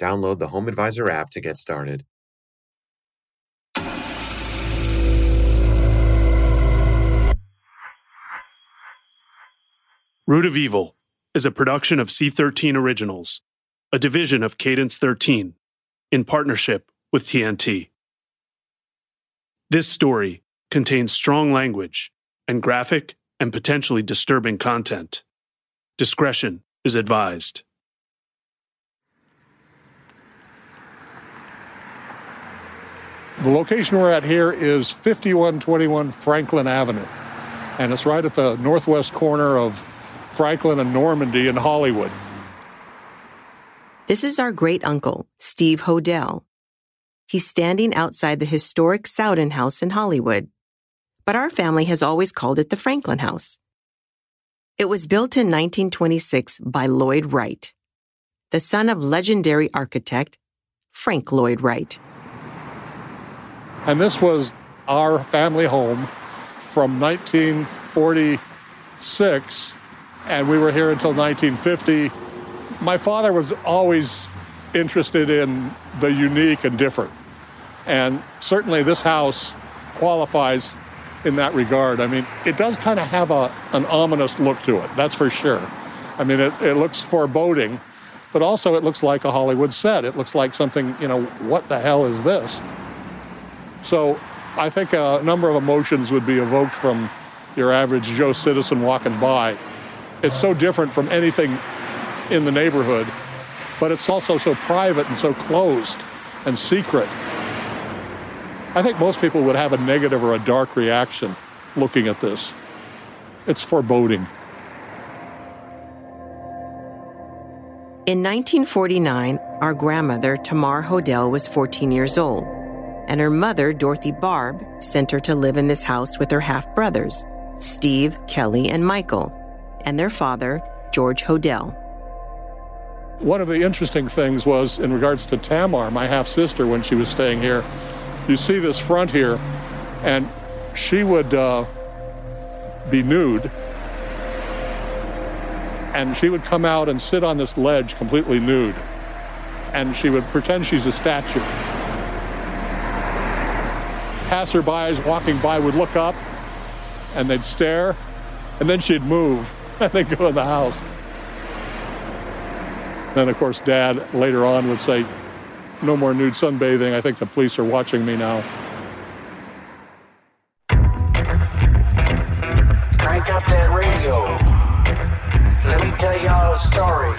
Download the Home Advisor app to get started. Root of Evil is a production of C13 Originals, a division of Cadence 13, in partnership with TNT. This story contains strong language and graphic and potentially disturbing content. Discretion is advised. The location we're at here is 5121 Franklin Avenue, and it's right at the northwest corner of Franklin and Normandy in Hollywood. This is our great uncle, Steve Hodel. He's standing outside the historic Sowden House in Hollywood, but our family has always called it the Franklin House. It was built in 1926 by Lloyd Wright, the son of legendary architect Frank Lloyd Wright. And this was our family home from 1946, and we were here until 1950. My father was always interested in the unique and different. And certainly this house qualifies in that regard. I mean, it does kind of have a, an ominous look to it, that's for sure. I mean, it, it looks foreboding, but also it looks like a Hollywood set. It looks like something, you know, what the hell is this? So I think a number of emotions would be evoked from your average Joe citizen walking by. It's so different from anything in the neighborhood, but it's also so private and so closed and secret. I think most people would have a negative or a dark reaction looking at this. It's foreboding. In 1949, our grandmother, Tamar Hodel, was 14 years old and her mother, Dorothy Barb, sent her to live in this house with her half brothers, Steve, Kelly, and Michael, and their father, George Hodel. One of the interesting things was in regards to Tamar, my half sister, when she was staying here. You see this front here, and she would uh, be nude, and she would come out and sit on this ledge completely nude, and she would pretend she's a statue passerbys walking by would look up and they'd stare, and then she'd move and they'd go in the house. Then, of course, Dad later on would say, No more nude sunbathing. I think the police are watching me now. Crank up that radio. Let me tell y'all a story.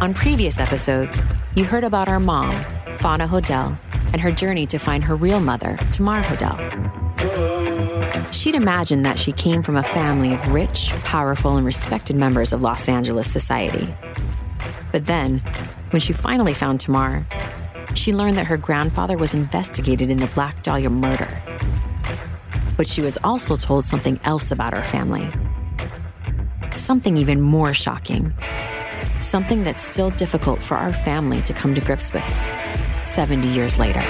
On previous episodes, you heard about our mom, Fauna Hodel, and her journey to find her real mother, Tamar Hodel. She'd imagined that she came from a family of rich, powerful, and respected members of Los Angeles society. But then, when she finally found Tamar, she learned that her grandfather was investigated in the Black Dahlia murder. But she was also told something else about her family. Something even more shocking. Something that's still difficult for our family to come to grips with. 70 years later.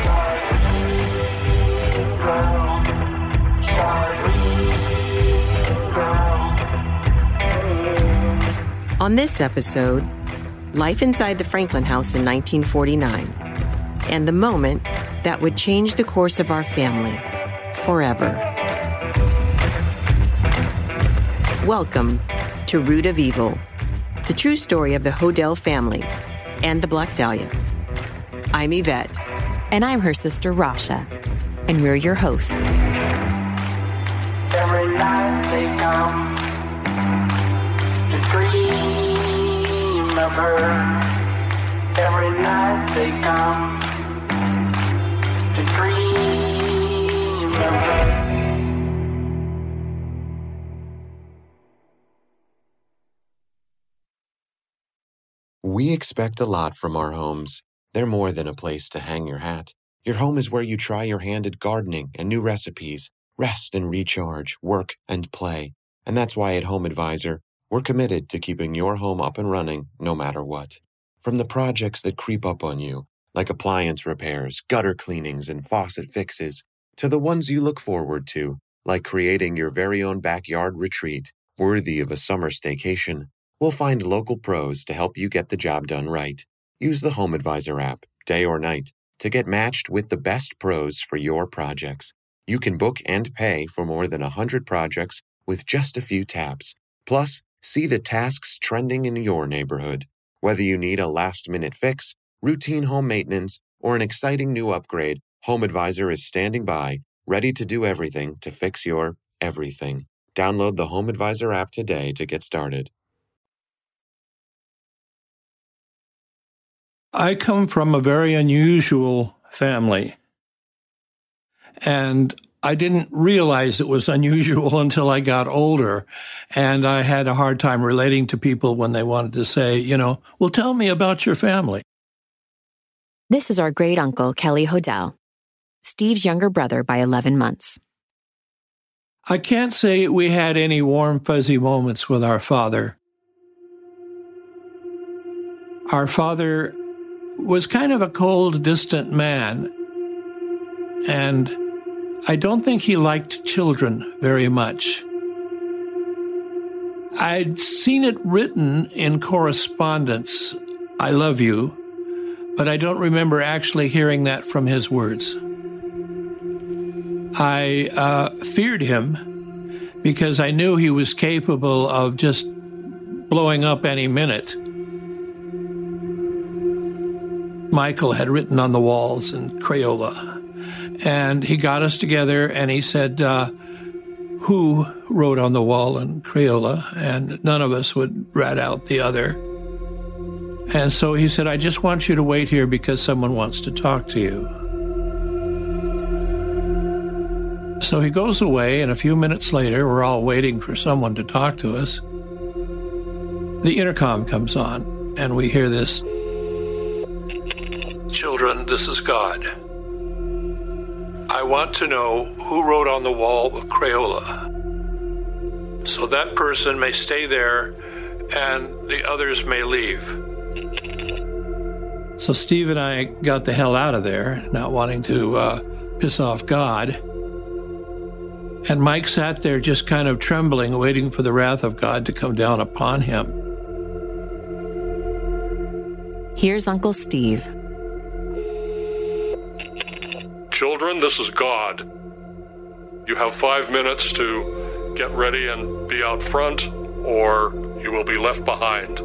On this episode, life inside the Franklin house in 1949, and the moment that would change the course of our family forever. Welcome to Root of Evil, the true story of the Hodel family and the Black Dahlia. I'm Yvette. And I'm her sister, Rasha. And we're your hosts. Every night they come to dream of her. Every night they come to dream of her. We expect a lot from our homes. They're more than a place to hang your hat. Your home is where you try your hand at gardening and new recipes, rest and recharge, work and play. And that's why at Home Advisor, we're committed to keeping your home up and running no matter what. From the projects that creep up on you, like appliance repairs, gutter cleanings, and faucet fixes, to the ones you look forward to, like creating your very own backyard retreat worthy of a summer staycation, we'll find local pros to help you get the job done right. Use the Home Advisor app, day or night, to get matched with the best pros for your projects. You can book and pay for more than 100 projects with just a few taps. Plus, see the tasks trending in your neighborhood. Whether you need a last minute fix, routine home maintenance, or an exciting new upgrade, Home Advisor is standing by, ready to do everything to fix your everything. Download the Home Advisor app today to get started. I come from a very unusual family. And I didn't realize it was unusual until I got older. And I had a hard time relating to people when they wanted to say, you know, well, tell me about your family. This is our great uncle, Kelly Hodel, Steve's younger brother by 11 months. I can't say we had any warm, fuzzy moments with our father. Our father was kind of a cold, distant man. And I don't think he liked children very much. I'd seen it written in correspondence, I love you, but I don't remember actually hearing that from his words. I uh, feared him because I knew he was capable of just blowing up any minute. Michael had written on the walls in Crayola. And he got us together and he said, uh, Who wrote on the wall in Crayola? And none of us would rat out the other. And so he said, I just want you to wait here because someone wants to talk to you. So he goes away, and a few minutes later, we're all waiting for someone to talk to us. The intercom comes on, and we hear this Children, this is God. I want to know who wrote on the wall with Crayola. So that person may stay there and the others may leave. So Steve and I got the hell out of there, not wanting to uh, piss off God. And Mike sat there just kind of trembling, waiting for the wrath of God to come down upon him. Here's Uncle Steve. Children, this is God. You have five minutes to get ready and be out front, or you will be left behind.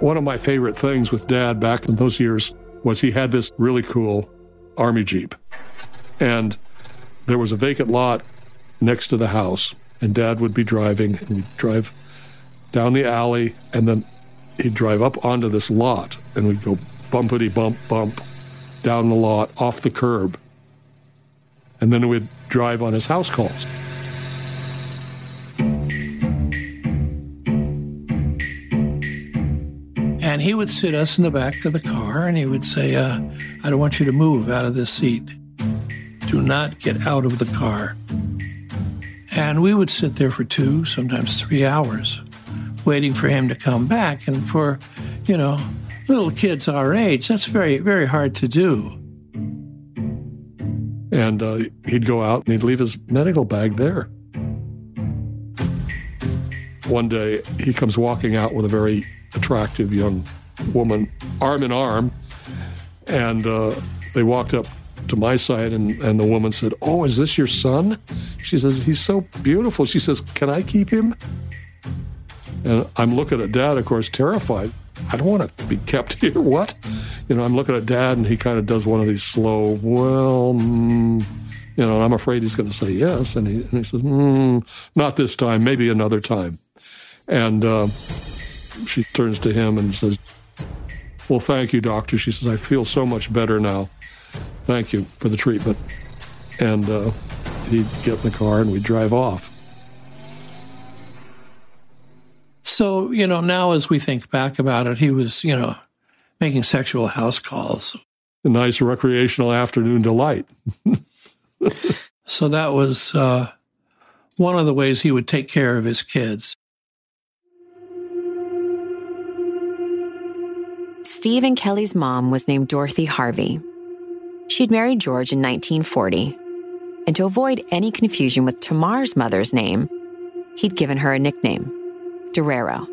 One of my favorite things with Dad back in those years was he had this really cool Army Jeep. And there was a vacant lot next to the house, and Dad would be driving, and we'd drive down the alley, and then he'd drive up onto this lot, and we'd go bumpity bump bump down the lot off the curb. And then we'd drive on his house calls. And he would sit us in the back of the car and he would say, uh, I don't want you to move out of this seat. Do not get out of the car. And we would sit there for two, sometimes three hours, waiting for him to come back. And for, you know, little kids our age, that's very, very hard to do. And uh, he'd go out and he'd leave his medical bag there. One day, he comes walking out with a very attractive young woman, arm in arm. And uh, they walked up to my side, and, and the woman said, Oh, is this your son? She says, He's so beautiful. She says, Can I keep him? And I'm looking at dad, of course, terrified. I don't want to be kept here. What? You know, I'm looking at dad and he kind of does one of these slow, well, mm, you know, I'm afraid he's going to say yes. And he, and he says, mm, not this time, maybe another time. And uh, she turns to him and says, well, thank you, doctor. She says, I feel so much better now. Thank you for the treatment. And uh, he'd get in the car and we'd drive off. So, you know, now as we think back about it, he was, you know, making sexual house calls. A nice recreational afternoon delight. so that was uh, one of the ways he would take care of his kids. Steve and Kelly's mom was named Dorothy Harvey. She'd married George in 1940. And to avoid any confusion with Tamar's mother's name, he'd given her a nickname, Dorero.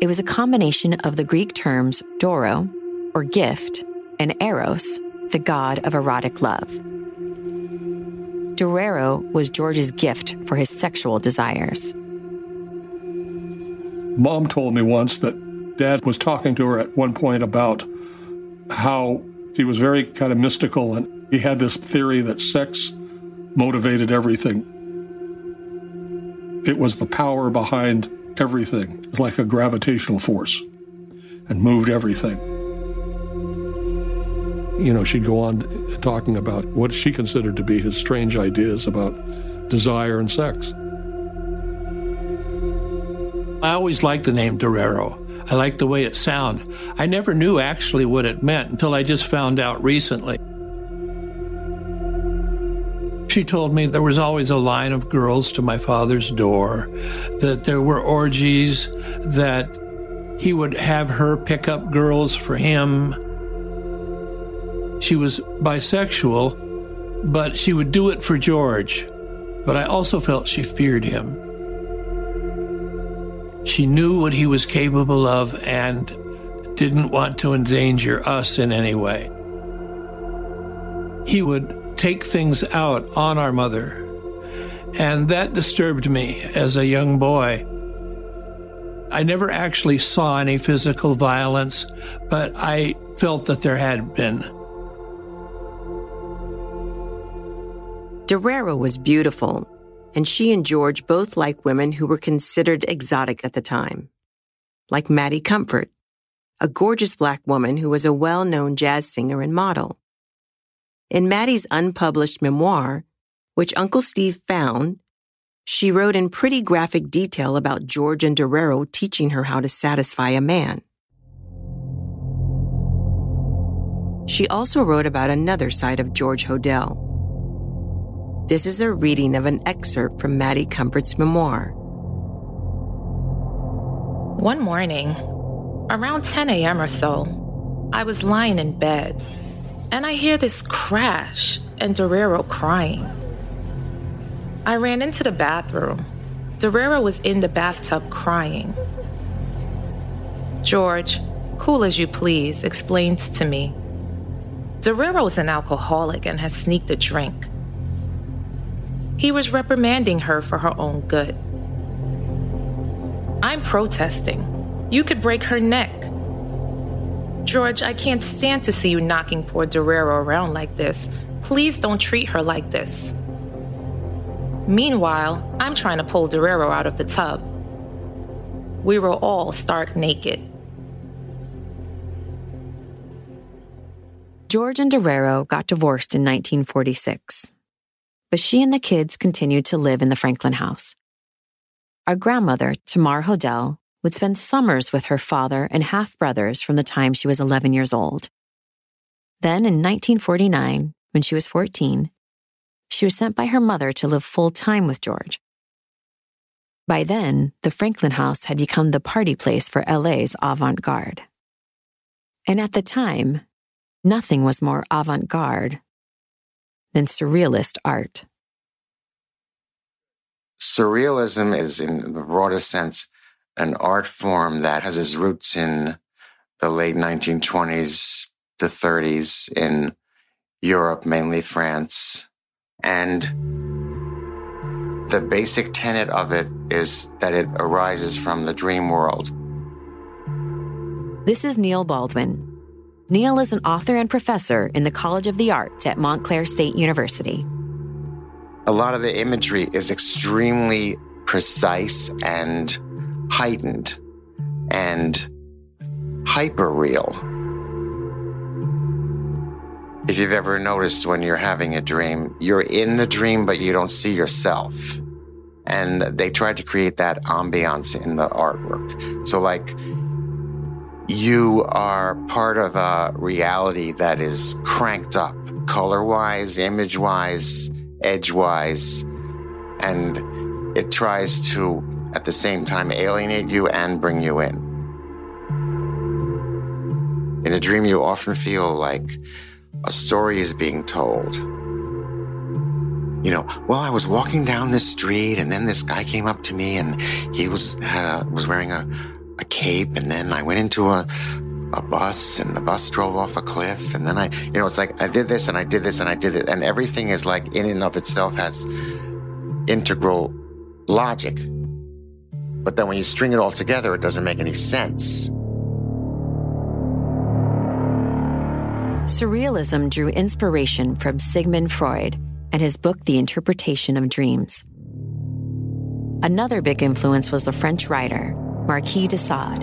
It was a combination of the Greek terms Doro, or gift, and Eros, the god of erotic love. Dorero was George's gift for his sexual desires. Mom told me once that Dad was talking to her at one point about how he was very kind of mystical and he had this theory that sex motivated everything. It was the power behind everything. It was like a gravitational force and moved everything. You know, she'd go on talking about what she considered to be his strange ideas about desire and sex. I always liked the name Dorero. I liked the way it sounded. I never knew actually what it meant until I just found out recently. She told me there was always a line of girls to my father's door, that there were orgies, that he would have her pick up girls for him. She was bisexual, but she would do it for George. But I also felt she feared him. She knew what he was capable of and didn't want to endanger us in any way. He would take things out on our mother, and that disturbed me as a young boy. I never actually saw any physical violence, but I felt that there had been. Dorero was beautiful and she and George both liked women who were considered exotic at the time, like Maddie Comfort, a gorgeous black woman who was a well known jazz singer and model. In Maddie's unpublished memoir, which Uncle Steve found, she wrote in pretty graphic detail about George and Dorero teaching her how to satisfy a man. She also wrote about another side of George Hodel this is a reading of an excerpt from Maddie Comfort's memoir. One morning, around 10 a.m. or so, I was lying in bed and I hear this crash and Dorero crying. I ran into the bathroom. Dorero was in the bathtub crying. George, cool as you please, explains to me. Dorero is an alcoholic and has sneaked a drink. He was reprimanding her for her own good. I'm protesting. You could break her neck. George, I can't stand to see you knocking poor Dorero around like this. Please don't treat her like this. Meanwhile, I'm trying to pull Dorero out of the tub. We were all stark naked. George and Dorero got divorced in 1946 but she and the kids continued to live in the Franklin house. Our grandmother, Tamar Hodel, would spend summers with her father and half brothers from the time she was 11 years old. Then in 1949, when she was 14, she was sent by her mother to live full time with George. By then, the Franklin house had become the party place for LA's avant garde. And at the time, nothing was more avant garde than surrealist art. Surrealism is, in the broadest sense, an art form that has its roots in the late 1920s to 30s in Europe, mainly France. And the basic tenet of it is that it arises from the dream world. This is Neil Baldwin, Neil is an author and professor in the College of the Arts at Montclair State University. A lot of the imagery is extremely precise and heightened and hyper real. If you've ever noticed when you're having a dream, you're in the dream, but you don't see yourself. And they tried to create that ambiance in the artwork. So, like, you are part of a reality that is cranked up color wise, image wise, edge wise, and it tries to at the same time alienate you and bring you in. In a dream, you often feel like a story is being told. You know, well, I was walking down this street, and then this guy came up to me, and he was had a, was wearing a, a cape, and then I went into a a bus, and the bus drove off a cliff, and then I, you know, it's like I did this, and I did this, and I did it, and everything is like in and of itself has integral logic. But then when you string it all together, it doesn't make any sense. Surrealism drew inspiration from Sigmund Freud and his book, The Interpretation of Dreams. Another big influence was the French writer, Marquis de Sade,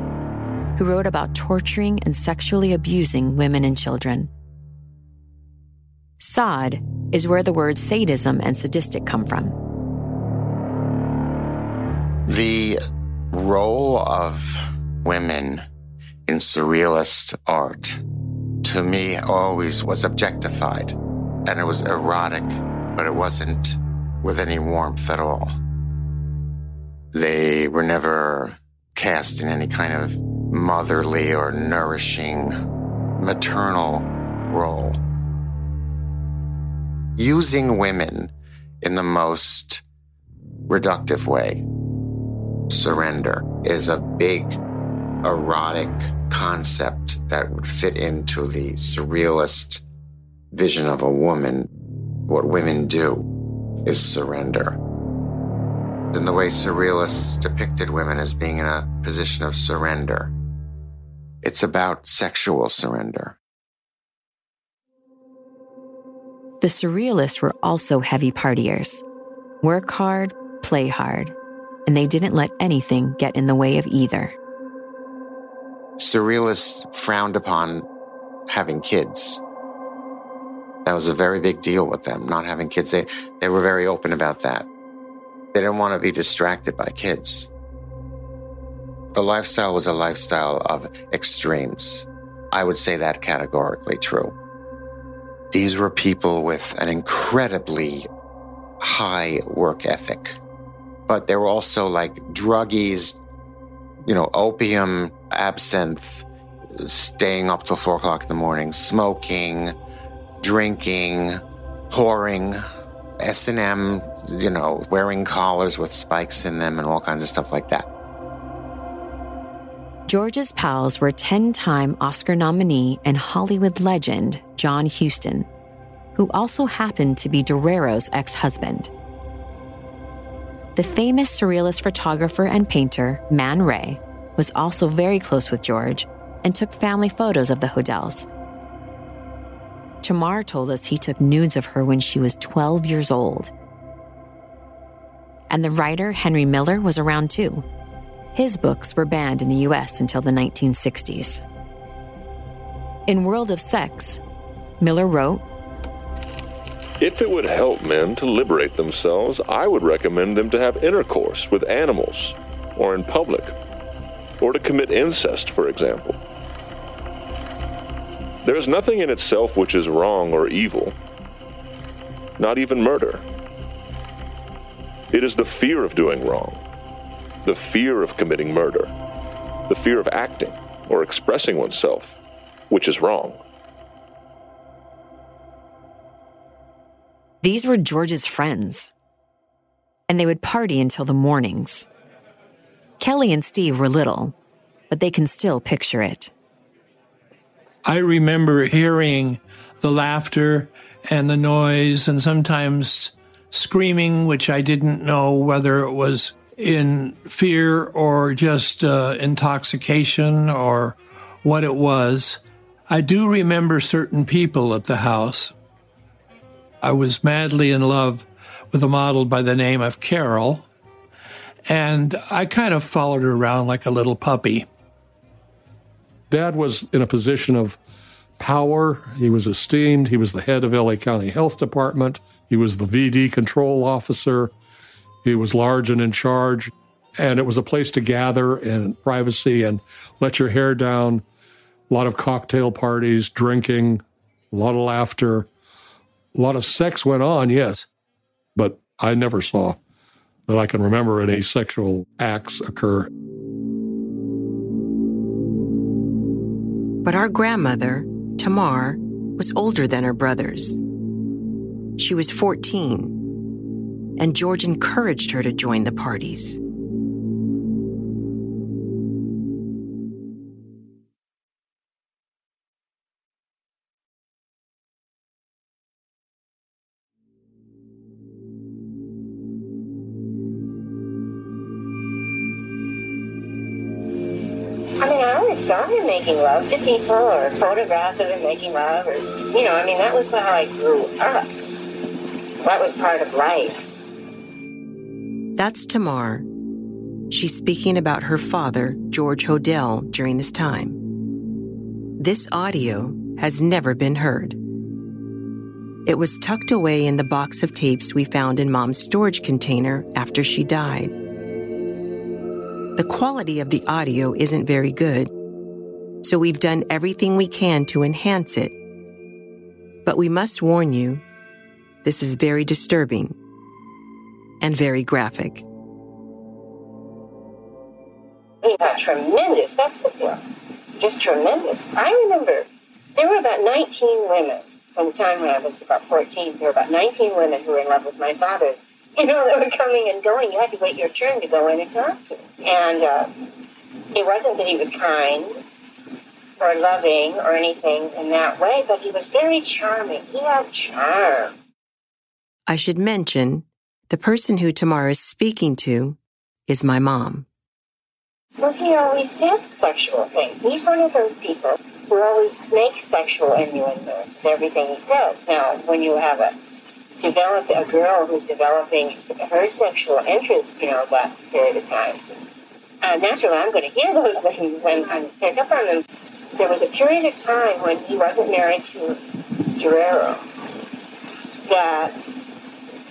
who wrote about torturing and sexually abusing women and children. Sade is where the words sadism and sadistic come from. The role of women in surrealist art to me always was objectified and it was erotic, but it wasn't with any warmth at all. They were never cast in any kind of motherly or nourishing maternal role. Using women in the most reductive way, surrender, is a big erotic concept that would fit into the surrealist vision of a woman. What women do is surrender. In the way surrealists depicted women as being in a position of surrender, it's about sexual surrender. The surrealists were also heavy partiers. Work hard, play hard, and they didn't let anything get in the way of either surrealists frowned upon having kids. That was a very big deal with them, not having kids. They, they were very open about that. They didn't want to be distracted by kids. The lifestyle was a lifestyle of extremes. I would say that categorically true. These were people with an incredibly high work ethic, but they were also like druggies, you know, opium, absinthe, staying up till four o'clock in the morning, smoking, drinking, whoring, S and M, you know, wearing collars with spikes in them, and all kinds of stuff like that. George's pals were 10 time Oscar nominee and Hollywood legend John Huston, who also happened to be Dorero's ex husband. The famous surrealist photographer and painter Man Ray was also very close with George and took family photos of the Hodels. Tamar told us he took nudes of her when she was 12 years old. And the writer Henry Miller was around too. His books were banned in the US until the 1960s. In World of Sex, Miller wrote If it would help men to liberate themselves, I would recommend them to have intercourse with animals or in public or to commit incest, for example. There is nothing in itself which is wrong or evil, not even murder. It is the fear of doing wrong, the fear of committing murder, the fear of acting or expressing oneself, which is wrong. These were George's friends, and they would party until the mornings. Kelly and Steve were little, but they can still picture it. I remember hearing the laughter and the noise and sometimes screaming, which I didn't know whether it was in fear or just uh, intoxication or what it was. I do remember certain people at the house. I was madly in love with a model by the name of Carol, and I kind of followed her around like a little puppy. Dad was in a position of power. He was esteemed. He was the head of LA County Health Department. He was the VD control officer. He was large and in charge. And it was a place to gather in privacy and let your hair down a lot of cocktail parties, drinking, a lot of laughter, a lot of sex went on, yes, but I never saw that I can remember any sexual acts occur. But our grandmother, Tamar, was older than her brothers. She was 14, and George encouraged her to join the parties. Making love to people or photographs of him making love or, you know, I mean, that was how I grew up. That was part of life. That's Tamar. She's speaking about her father, George Hodel, during this time. This audio has never been heard. It was tucked away in the box of tapes we found in Mom's storage container after she died. The quality of the audio isn't very good, so we've done everything we can to enhance it. But we must warn you this is very disturbing and very graphic. He had tremendous sex appeal. Just tremendous. I remember there were about 19 women from the time when I was about 14. There were about 19 women who were in love with my father. You know, they were coming and going. You had to wait your turn to go in and talk to him. And uh, it wasn't that he was kind or loving or anything in that way, but he was very charming. He had charm. I should mention the person who Tamar is speaking to is my mom. Well, he always said sexual things. He's one of those people who always makes sexual innuendos with everything he says. Now, when you have a develop a girl who's developing her sexual interest, you know, that period of time, uh, naturally I'm going to hear those things and, and pick up on them. There was a period of time when he wasn't married to Dorero that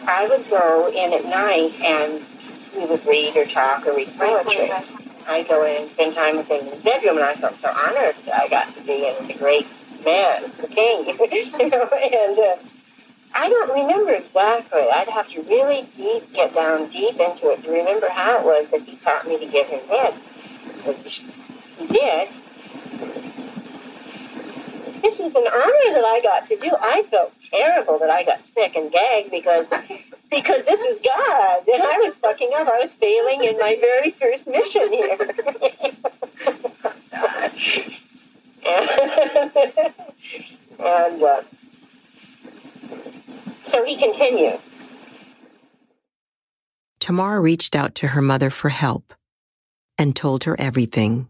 I would go in at night and we would read or talk or read poetry. I'd go in and spend time with him in his bedroom, and I felt so honored that I got to be in the great man, the king, you know, and uh, I don't remember exactly. I'd have to really deep get down deep into it to remember how it was that he taught me to give him head. Which he did. This was an honor that I got to do. I felt terrible that I got sick and gagged because because this was God and I was fucking up. I was failing in my very first mission here. and uh, so he continued. Tamar reached out to her mother for help and told her everything.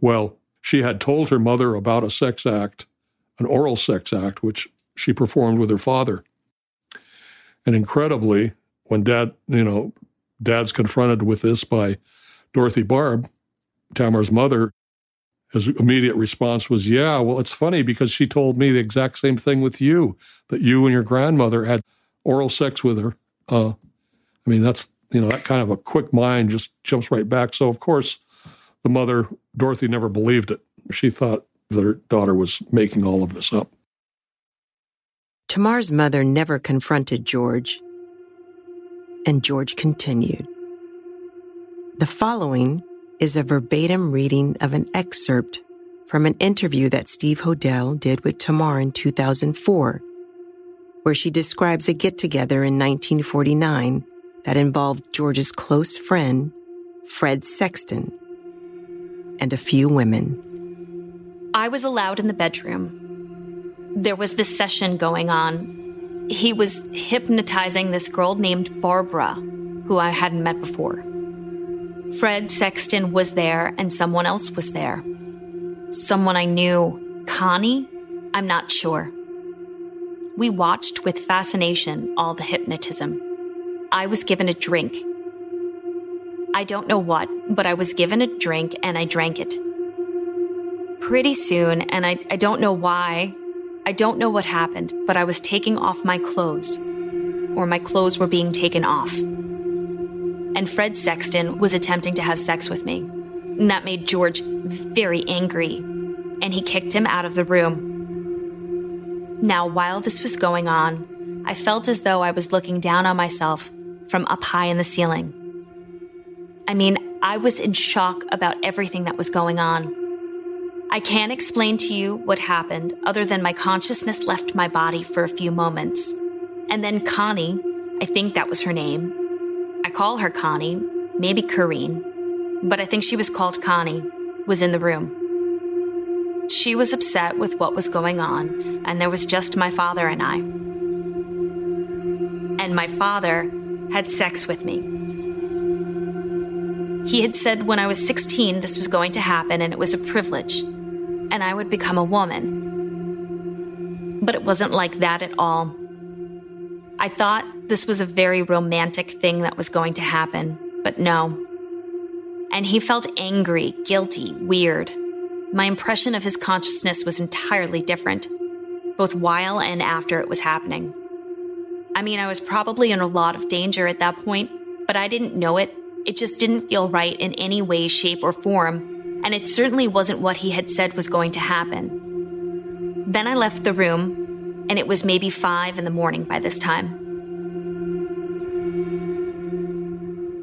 Well, she had told her mother about a sex act, an oral sex act, which she performed with her father. And incredibly, when dad, you know, dad's confronted with this by Dorothy Barb, Tamar's mother, his immediate response was, Yeah, well, it's funny because she told me the exact same thing with you, that you and your grandmother had oral sex with her. Uh, I mean, that's, you know, that kind of a quick mind just jumps right back. So, of course, the mother, Dorothy, never believed it. She thought that her daughter was making all of this up. Tamar's mother never confronted George, and George continued. The following is a verbatim reading of an excerpt from an interview that Steve Hodel did with Tamar in 2004, where she describes a get together in 1949 that involved George's close friend, Fred Sexton, and a few women. I was allowed in the bedroom. There was this session going on. He was hypnotizing this girl named Barbara, who I hadn't met before. Fred Sexton was there, and someone else was there. Someone I knew. Connie? I'm not sure. We watched with fascination all the hypnotism. I was given a drink. I don't know what, but I was given a drink and I drank it. Pretty soon, and I, I don't know why, I don't know what happened, but I was taking off my clothes, or my clothes were being taken off. And Fred Sexton was attempting to have sex with me. And that made George very angry, and he kicked him out of the room. Now, while this was going on, I felt as though I was looking down on myself from up high in the ceiling. I mean, I was in shock about everything that was going on. I can't explain to you what happened other than my consciousness left my body for a few moments. And then Connie, I think that was her name. I call her Connie, maybe Corrine, but I think she was called Connie, was in the room. She was upset with what was going on, and there was just my father and I. And my father had sex with me. He had said when I was 16 this was going to happen and it was a privilege, and I would become a woman. But it wasn't like that at all. I thought this was a very romantic thing that was going to happen, but no. And he felt angry, guilty, weird. My impression of his consciousness was entirely different, both while and after it was happening. I mean, I was probably in a lot of danger at that point, but I didn't know it it just didn't feel right in any way, shape, or form, and it certainly wasn't what he had said was going to happen. Then I left the room, and it was maybe five in the morning by this time.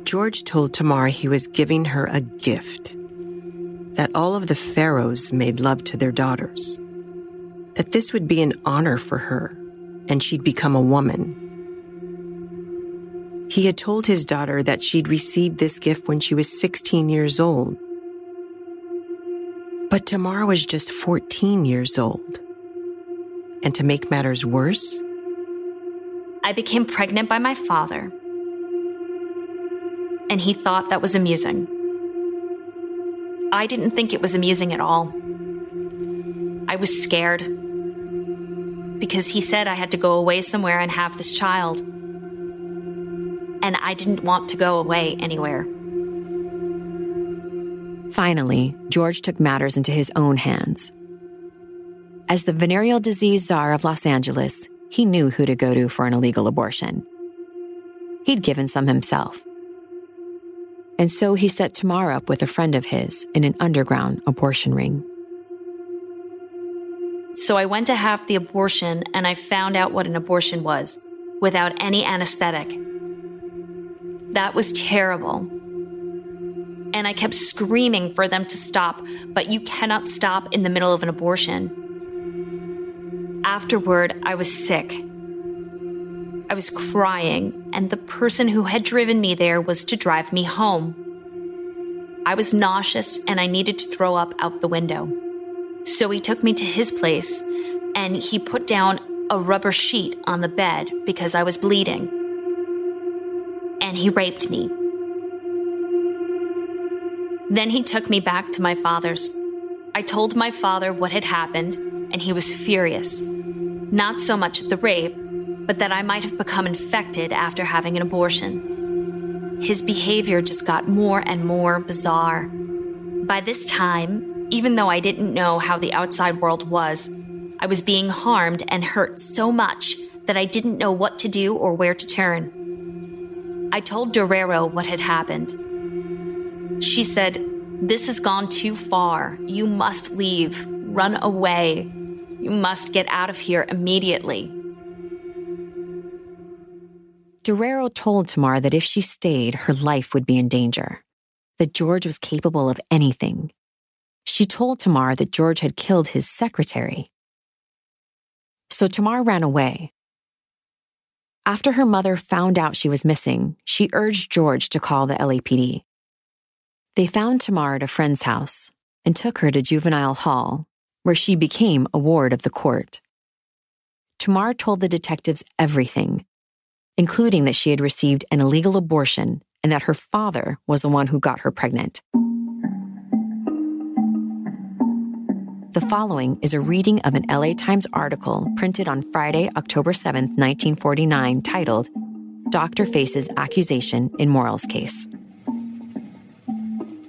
George told Tamar he was giving her a gift that all of the pharaohs made love to their daughters, that this would be an honor for her, and she'd become a woman he had told his daughter that she'd received this gift when she was 16 years old. But Tamar was just 14 years old. And to make matters worse, I became pregnant by my father. And he thought that was amusing. I didn't think it was amusing at all. I was scared because he said I had to go away somewhere and have this child and I didn't want to go away anywhere. Finally, George took matters into his own hands. As the venereal disease czar of Los Angeles, he knew who to go to for an illegal abortion. He'd given some himself. And so he set Tamar up with a friend of his in an underground abortion ring. So I went to have the abortion and I found out what an abortion was without any anesthetic that was terrible. And I kept screaming for them to stop, but you cannot stop in the middle of an abortion. Afterward, I was sick. I was crying, and the person who had driven me there was to drive me home. I was nauseous and I needed to throw up out the window. So he took me to his place and he put down a rubber sheet on the bed because I was bleeding and he raped me. Then he took me back to my father's. I told my father what had happened, and he was furious. Not so much at the rape, but that I might have become infected after having an abortion. His behavior just got more and more bizarre. By this time, even though I didn't know how the outside world was, I was being harmed and hurt so much that I didn't know what to do or where to turn. I told Dorero what had happened. She said, This has gone too far. You must leave. Run away. You must get out of here immediately. Dorero told Tamar that if she stayed, her life would be in danger, that George was capable of anything. She told Tamar that George had killed his secretary. So Tamar ran away, after her mother found out she was missing, she urged George to call the LAPD. They found Tamar at a friend's house and took her to juvenile hall, where she became a ward of the court. Tamar told the detectives everything, including that she had received an illegal abortion and that her father was the one who got her pregnant. The following is a reading of an LA Times article printed on Friday, October 7, 1949, titled Doctor Faces Accusation in Morals Case.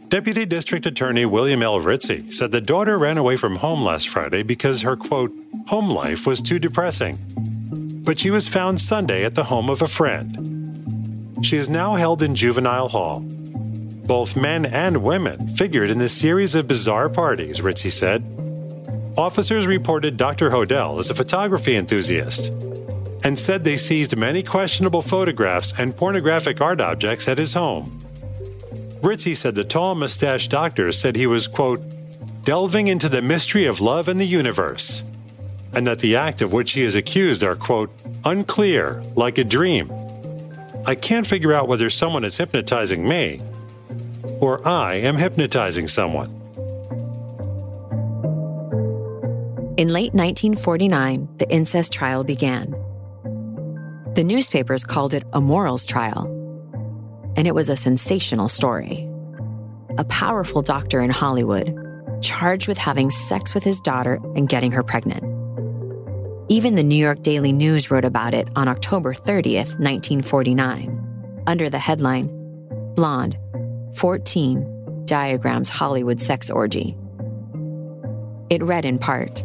Deputy District Attorney William L. Ritzi said the daughter ran away from home last Friday because her, quote, home life was too depressing. But she was found Sunday at the home of a friend. She is now held in juvenile hall. Both men and women figured in this series of bizarre parties, Ritzi said. Officers reported Dr. Hodel as a photography enthusiast and said they seized many questionable photographs and pornographic art objects at his home. Ritzi said the tall mustached doctor said he was, quote, delving into the mystery of love and the universe, and that the act of which he is accused are, quote, unclear, like a dream. I can't figure out whether someone is hypnotizing me or I am hypnotizing someone. In late 1949, the incest trial began. The newspapers called it a morals trial, and it was a sensational story. A powerful doctor in Hollywood, charged with having sex with his daughter and getting her pregnant. Even the New York Daily News wrote about it on October 30th, 1949, under the headline Blonde, 14 diagrams Hollywood sex orgy. It read in part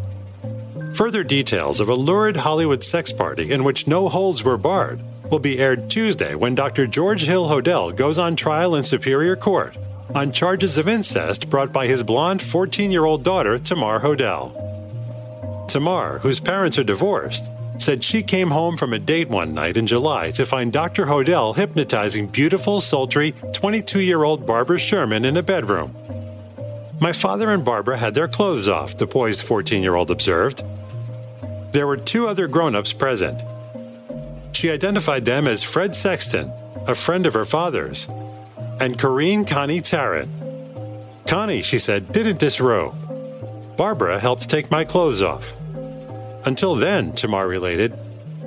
Further details of a lurid Hollywood sex party in which no holds were barred will be aired Tuesday when Dr. George Hill Hodel goes on trial in Superior Court on charges of incest brought by his blonde 14 year old daughter, Tamar Hodel. Tamar, whose parents are divorced, said she came home from a date one night in July to find Dr. Hodel hypnotizing beautiful, sultry 22 year old Barbara Sherman in a bedroom. My father and Barbara had their clothes off, the poised 14 year old observed. There were two other grown ups present. She identified them as Fred Sexton, a friend of her father's, and Corrine Connie Tarrant. Connie, she said, didn't disrobe. Barbara helped take my clothes off. Until then, Tamar related,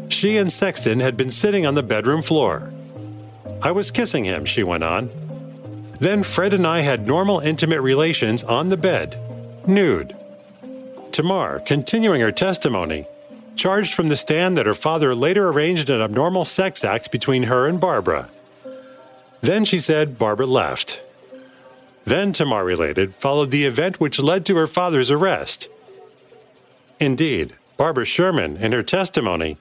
she and Sexton had been sitting on the bedroom floor. I was kissing him, she went on. Then Fred and I had normal intimate relations on the bed, nude. Tamar, continuing her testimony, charged from the stand that her father later arranged an abnormal sex act between her and Barbara. Then she said Barbara left. Then, Tamar related, followed the event which led to her father's arrest. Indeed, Barbara Sherman, in her testimony,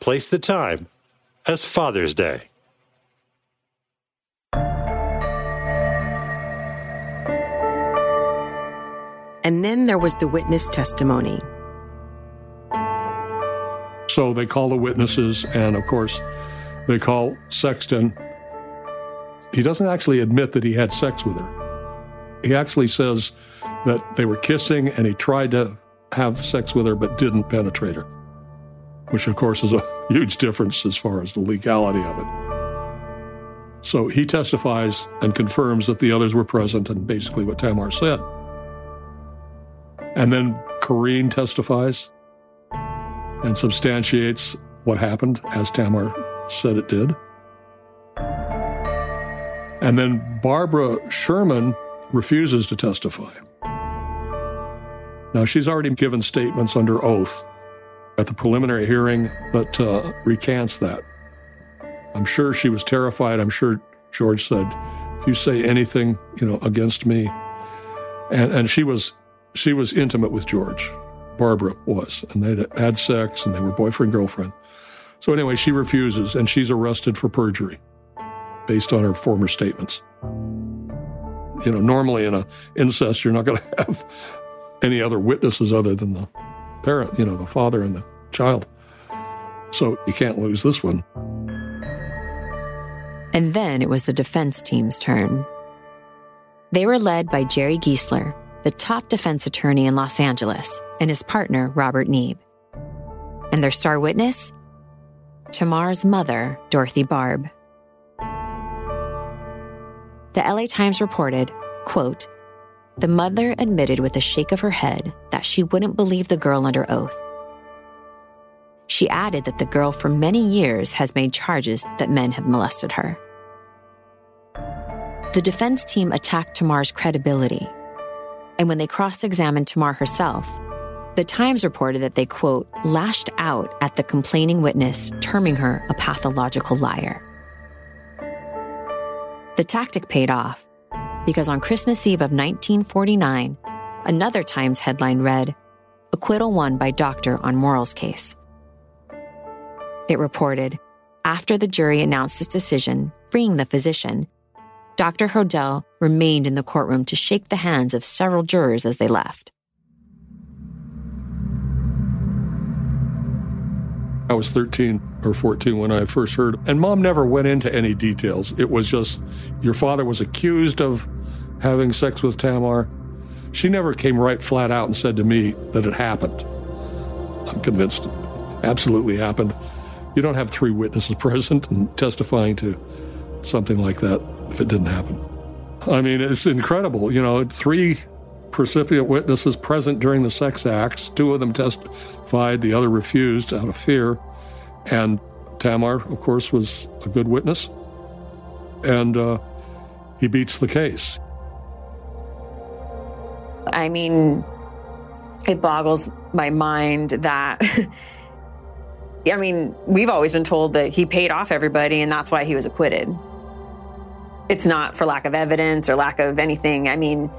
placed the time as Father's Day. And then there was the witness testimony. So they call the witnesses, and of course, they call Sexton. He doesn't actually admit that he had sex with her. He actually says that they were kissing and he tried to have sex with her but didn't penetrate her, which of course is a huge difference as far as the legality of it. So he testifies and confirms that the others were present and basically what Tamar said. And then Corrine testifies and substantiates what happened as Tamar said it did. And then Barbara Sherman refuses to testify. Now, she's already given statements under oath at the preliminary hearing but uh, recants that. I'm sure she was terrified. I'm sure George said, if you say anything, you know, against me. And, and she was she was intimate with George. Barbara was, and they had sex and they were boyfriend girlfriend. So anyway, she refuses and she's arrested for perjury based on her former statements. You know, normally in a incest, you're not going to have any other witnesses other than the parent, you know, the father and the child. So you can't lose this one. And then it was the defense team's turn. They were led by Jerry Giesler, the top defense attorney in Los Angeles, and his partner, Robert Neeb. And their star witness? Tamar's mother, Dorothy Barb. The LA Times reported, quote, the mother admitted with a shake of her head that she wouldn't believe the girl under oath. She added that the girl for many years has made charges that men have molested her. The defense team attacked Tamar's credibility. And when they cross examined Tamar herself, the Times reported that they, quote, lashed out at the complaining witness, terming her a pathological liar. The tactic paid off because on Christmas Eve of 1949, another Times headline read, Acquittal won by doctor on morals case. It reported, after the jury announced its decision, freeing the physician, Dr. Hodel remained in the courtroom to shake the hands of several jurors as they left. I was 13 or 14 when I first heard. And mom never went into any details. It was just your father was accused of having sex with Tamar. She never came right flat out and said to me that it happened. I'm convinced it absolutely happened. You don't have three witnesses present and testifying to something like that if it didn't happen. I mean, it's incredible. You know, three percipient witnesses present during the sex acts. Two of them testified, the other refused out of fear. And Tamar, of course, was a good witness. And uh, he beats the case. I mean, it boggles my mind that. I mean, we've always been told that he paid off everybody and that's why he was acquitted. It's not for lack of evidence or lack of anything. I mean,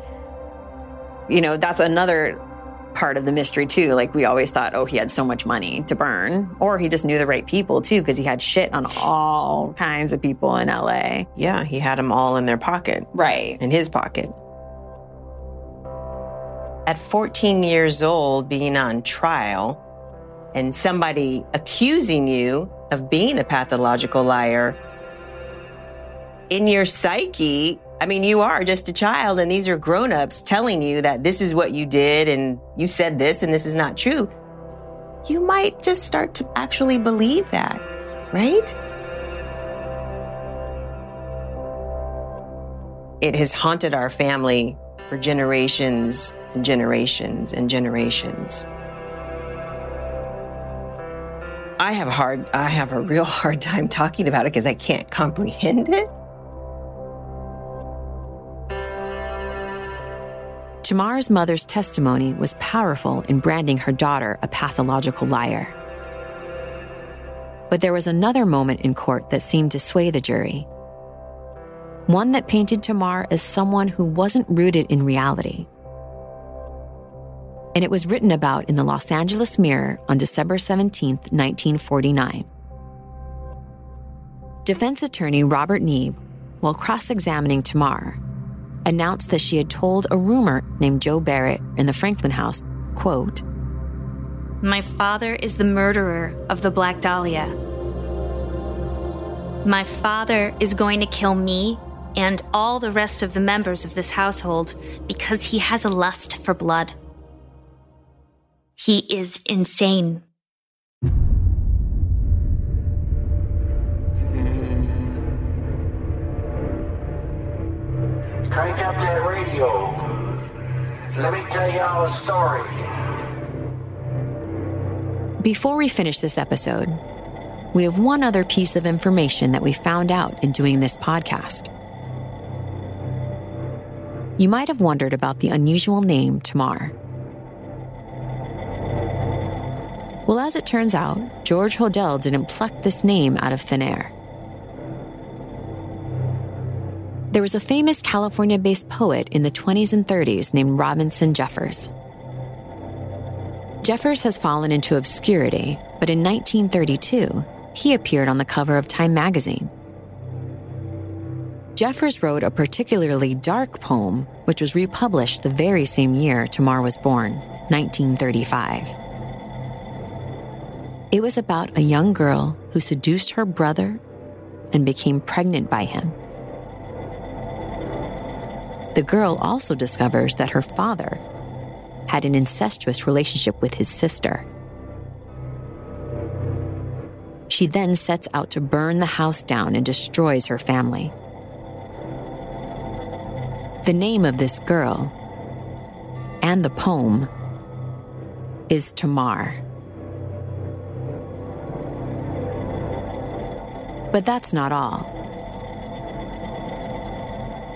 you know, that's another part of the mystery too. Like we always thought, oh, he had so much money to burn, or he just knew the right people too, because he had shit on all kinds of people in LA. Yeah, he had them all in their pocket. Right. In his pocket. At 14 years old, being on trial, and somebody accusing you of being a pathological liar, in your psyche, I mean, you are just a child, and these are grown-ups telling you that this is what you did, and you said this, and this is not true. You might just start to actually believe that, right? It has haunted our family for generations and generations and generations. I have a hard I have a real hard time talking about it because I can't comprehend it. Tamar's mother's testimony was powerful in branding her daughter a pathological liar. But there was another moment in court that seemed to sway the jury. One that painted Tamar as someone who wasn't rooted in reality. And it was written about in the Los Angeles Mirror on December 17, 1949. Defense attorney Robert Neeb, while cross examining Tamar, announced that she had told a roomer named Joe Barrett in the Franklin house, quote, My father is the murderer of the Black Dahlia. My father is going to kill me and all the rest of the members of this household because he has a lust for blood. He is insane. Crank up that radio. Let me tell y'all a story. Before we finish this episode, we have one other piece of information that we found out in doing this podcast. You might have wondered about the unusual name Tamar. Well, as it turns out, George Hodel didn't pluck this name out of thin air. There was a famous California based poet in the 20s and 30s named Robinson Jeffers. Jeffers has fallen into obscurity, but in 1932, he appeared on the cover of Time magazine. Jeffers wrote a particularly dark poem, which was republished the very same year Tamar was born, 1935. It was about a young girl who seduced her brother and became pregnant by him. The girl also discovers that her father had an incestuous relationship with his sister. She then sets out to burn the house down and destroys her family. The name of this girl and the poem is Tamar. But that's not all.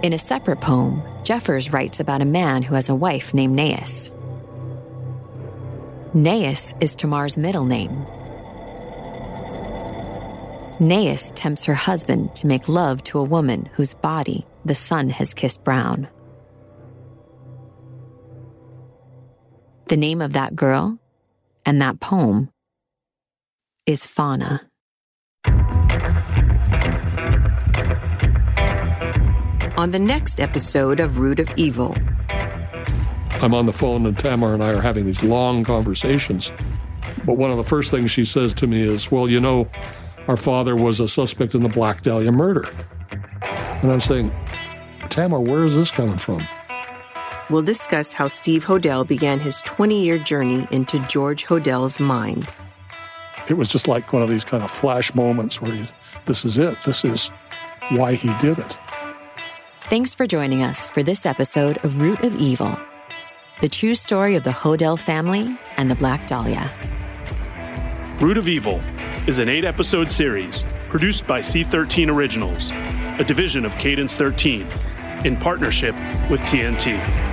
In a separate poem, Jeffers writes about a man who has a wife named Nais. Nais is Tamar's middle name. Nais tempts her husband to make love to a woman whose body the sun has kissed brown. The name of that girl and that poem is Fauna. On the next episode of Root of Evil. I'm on the phone, and Tamar and I are having these long conversations. But one of the first things she says to me is, Well, you know, our father was a suspect in the Black Dahlia murder. And I'm saying, Tamar, where is this coming from? We'll discuss how Steve Hodel began his 20 year journey into George Hodel's mind. It was just like one of these kind of flash moments where you, this is it. This is why he did it. Thanks for joining us for this episode of Root of Evil, the true story of the Hodel family and the Black Dahlia. Root of Evil is an eight episode series produced by C13 Originals, a division of Cadence 13, in partnership with TNT.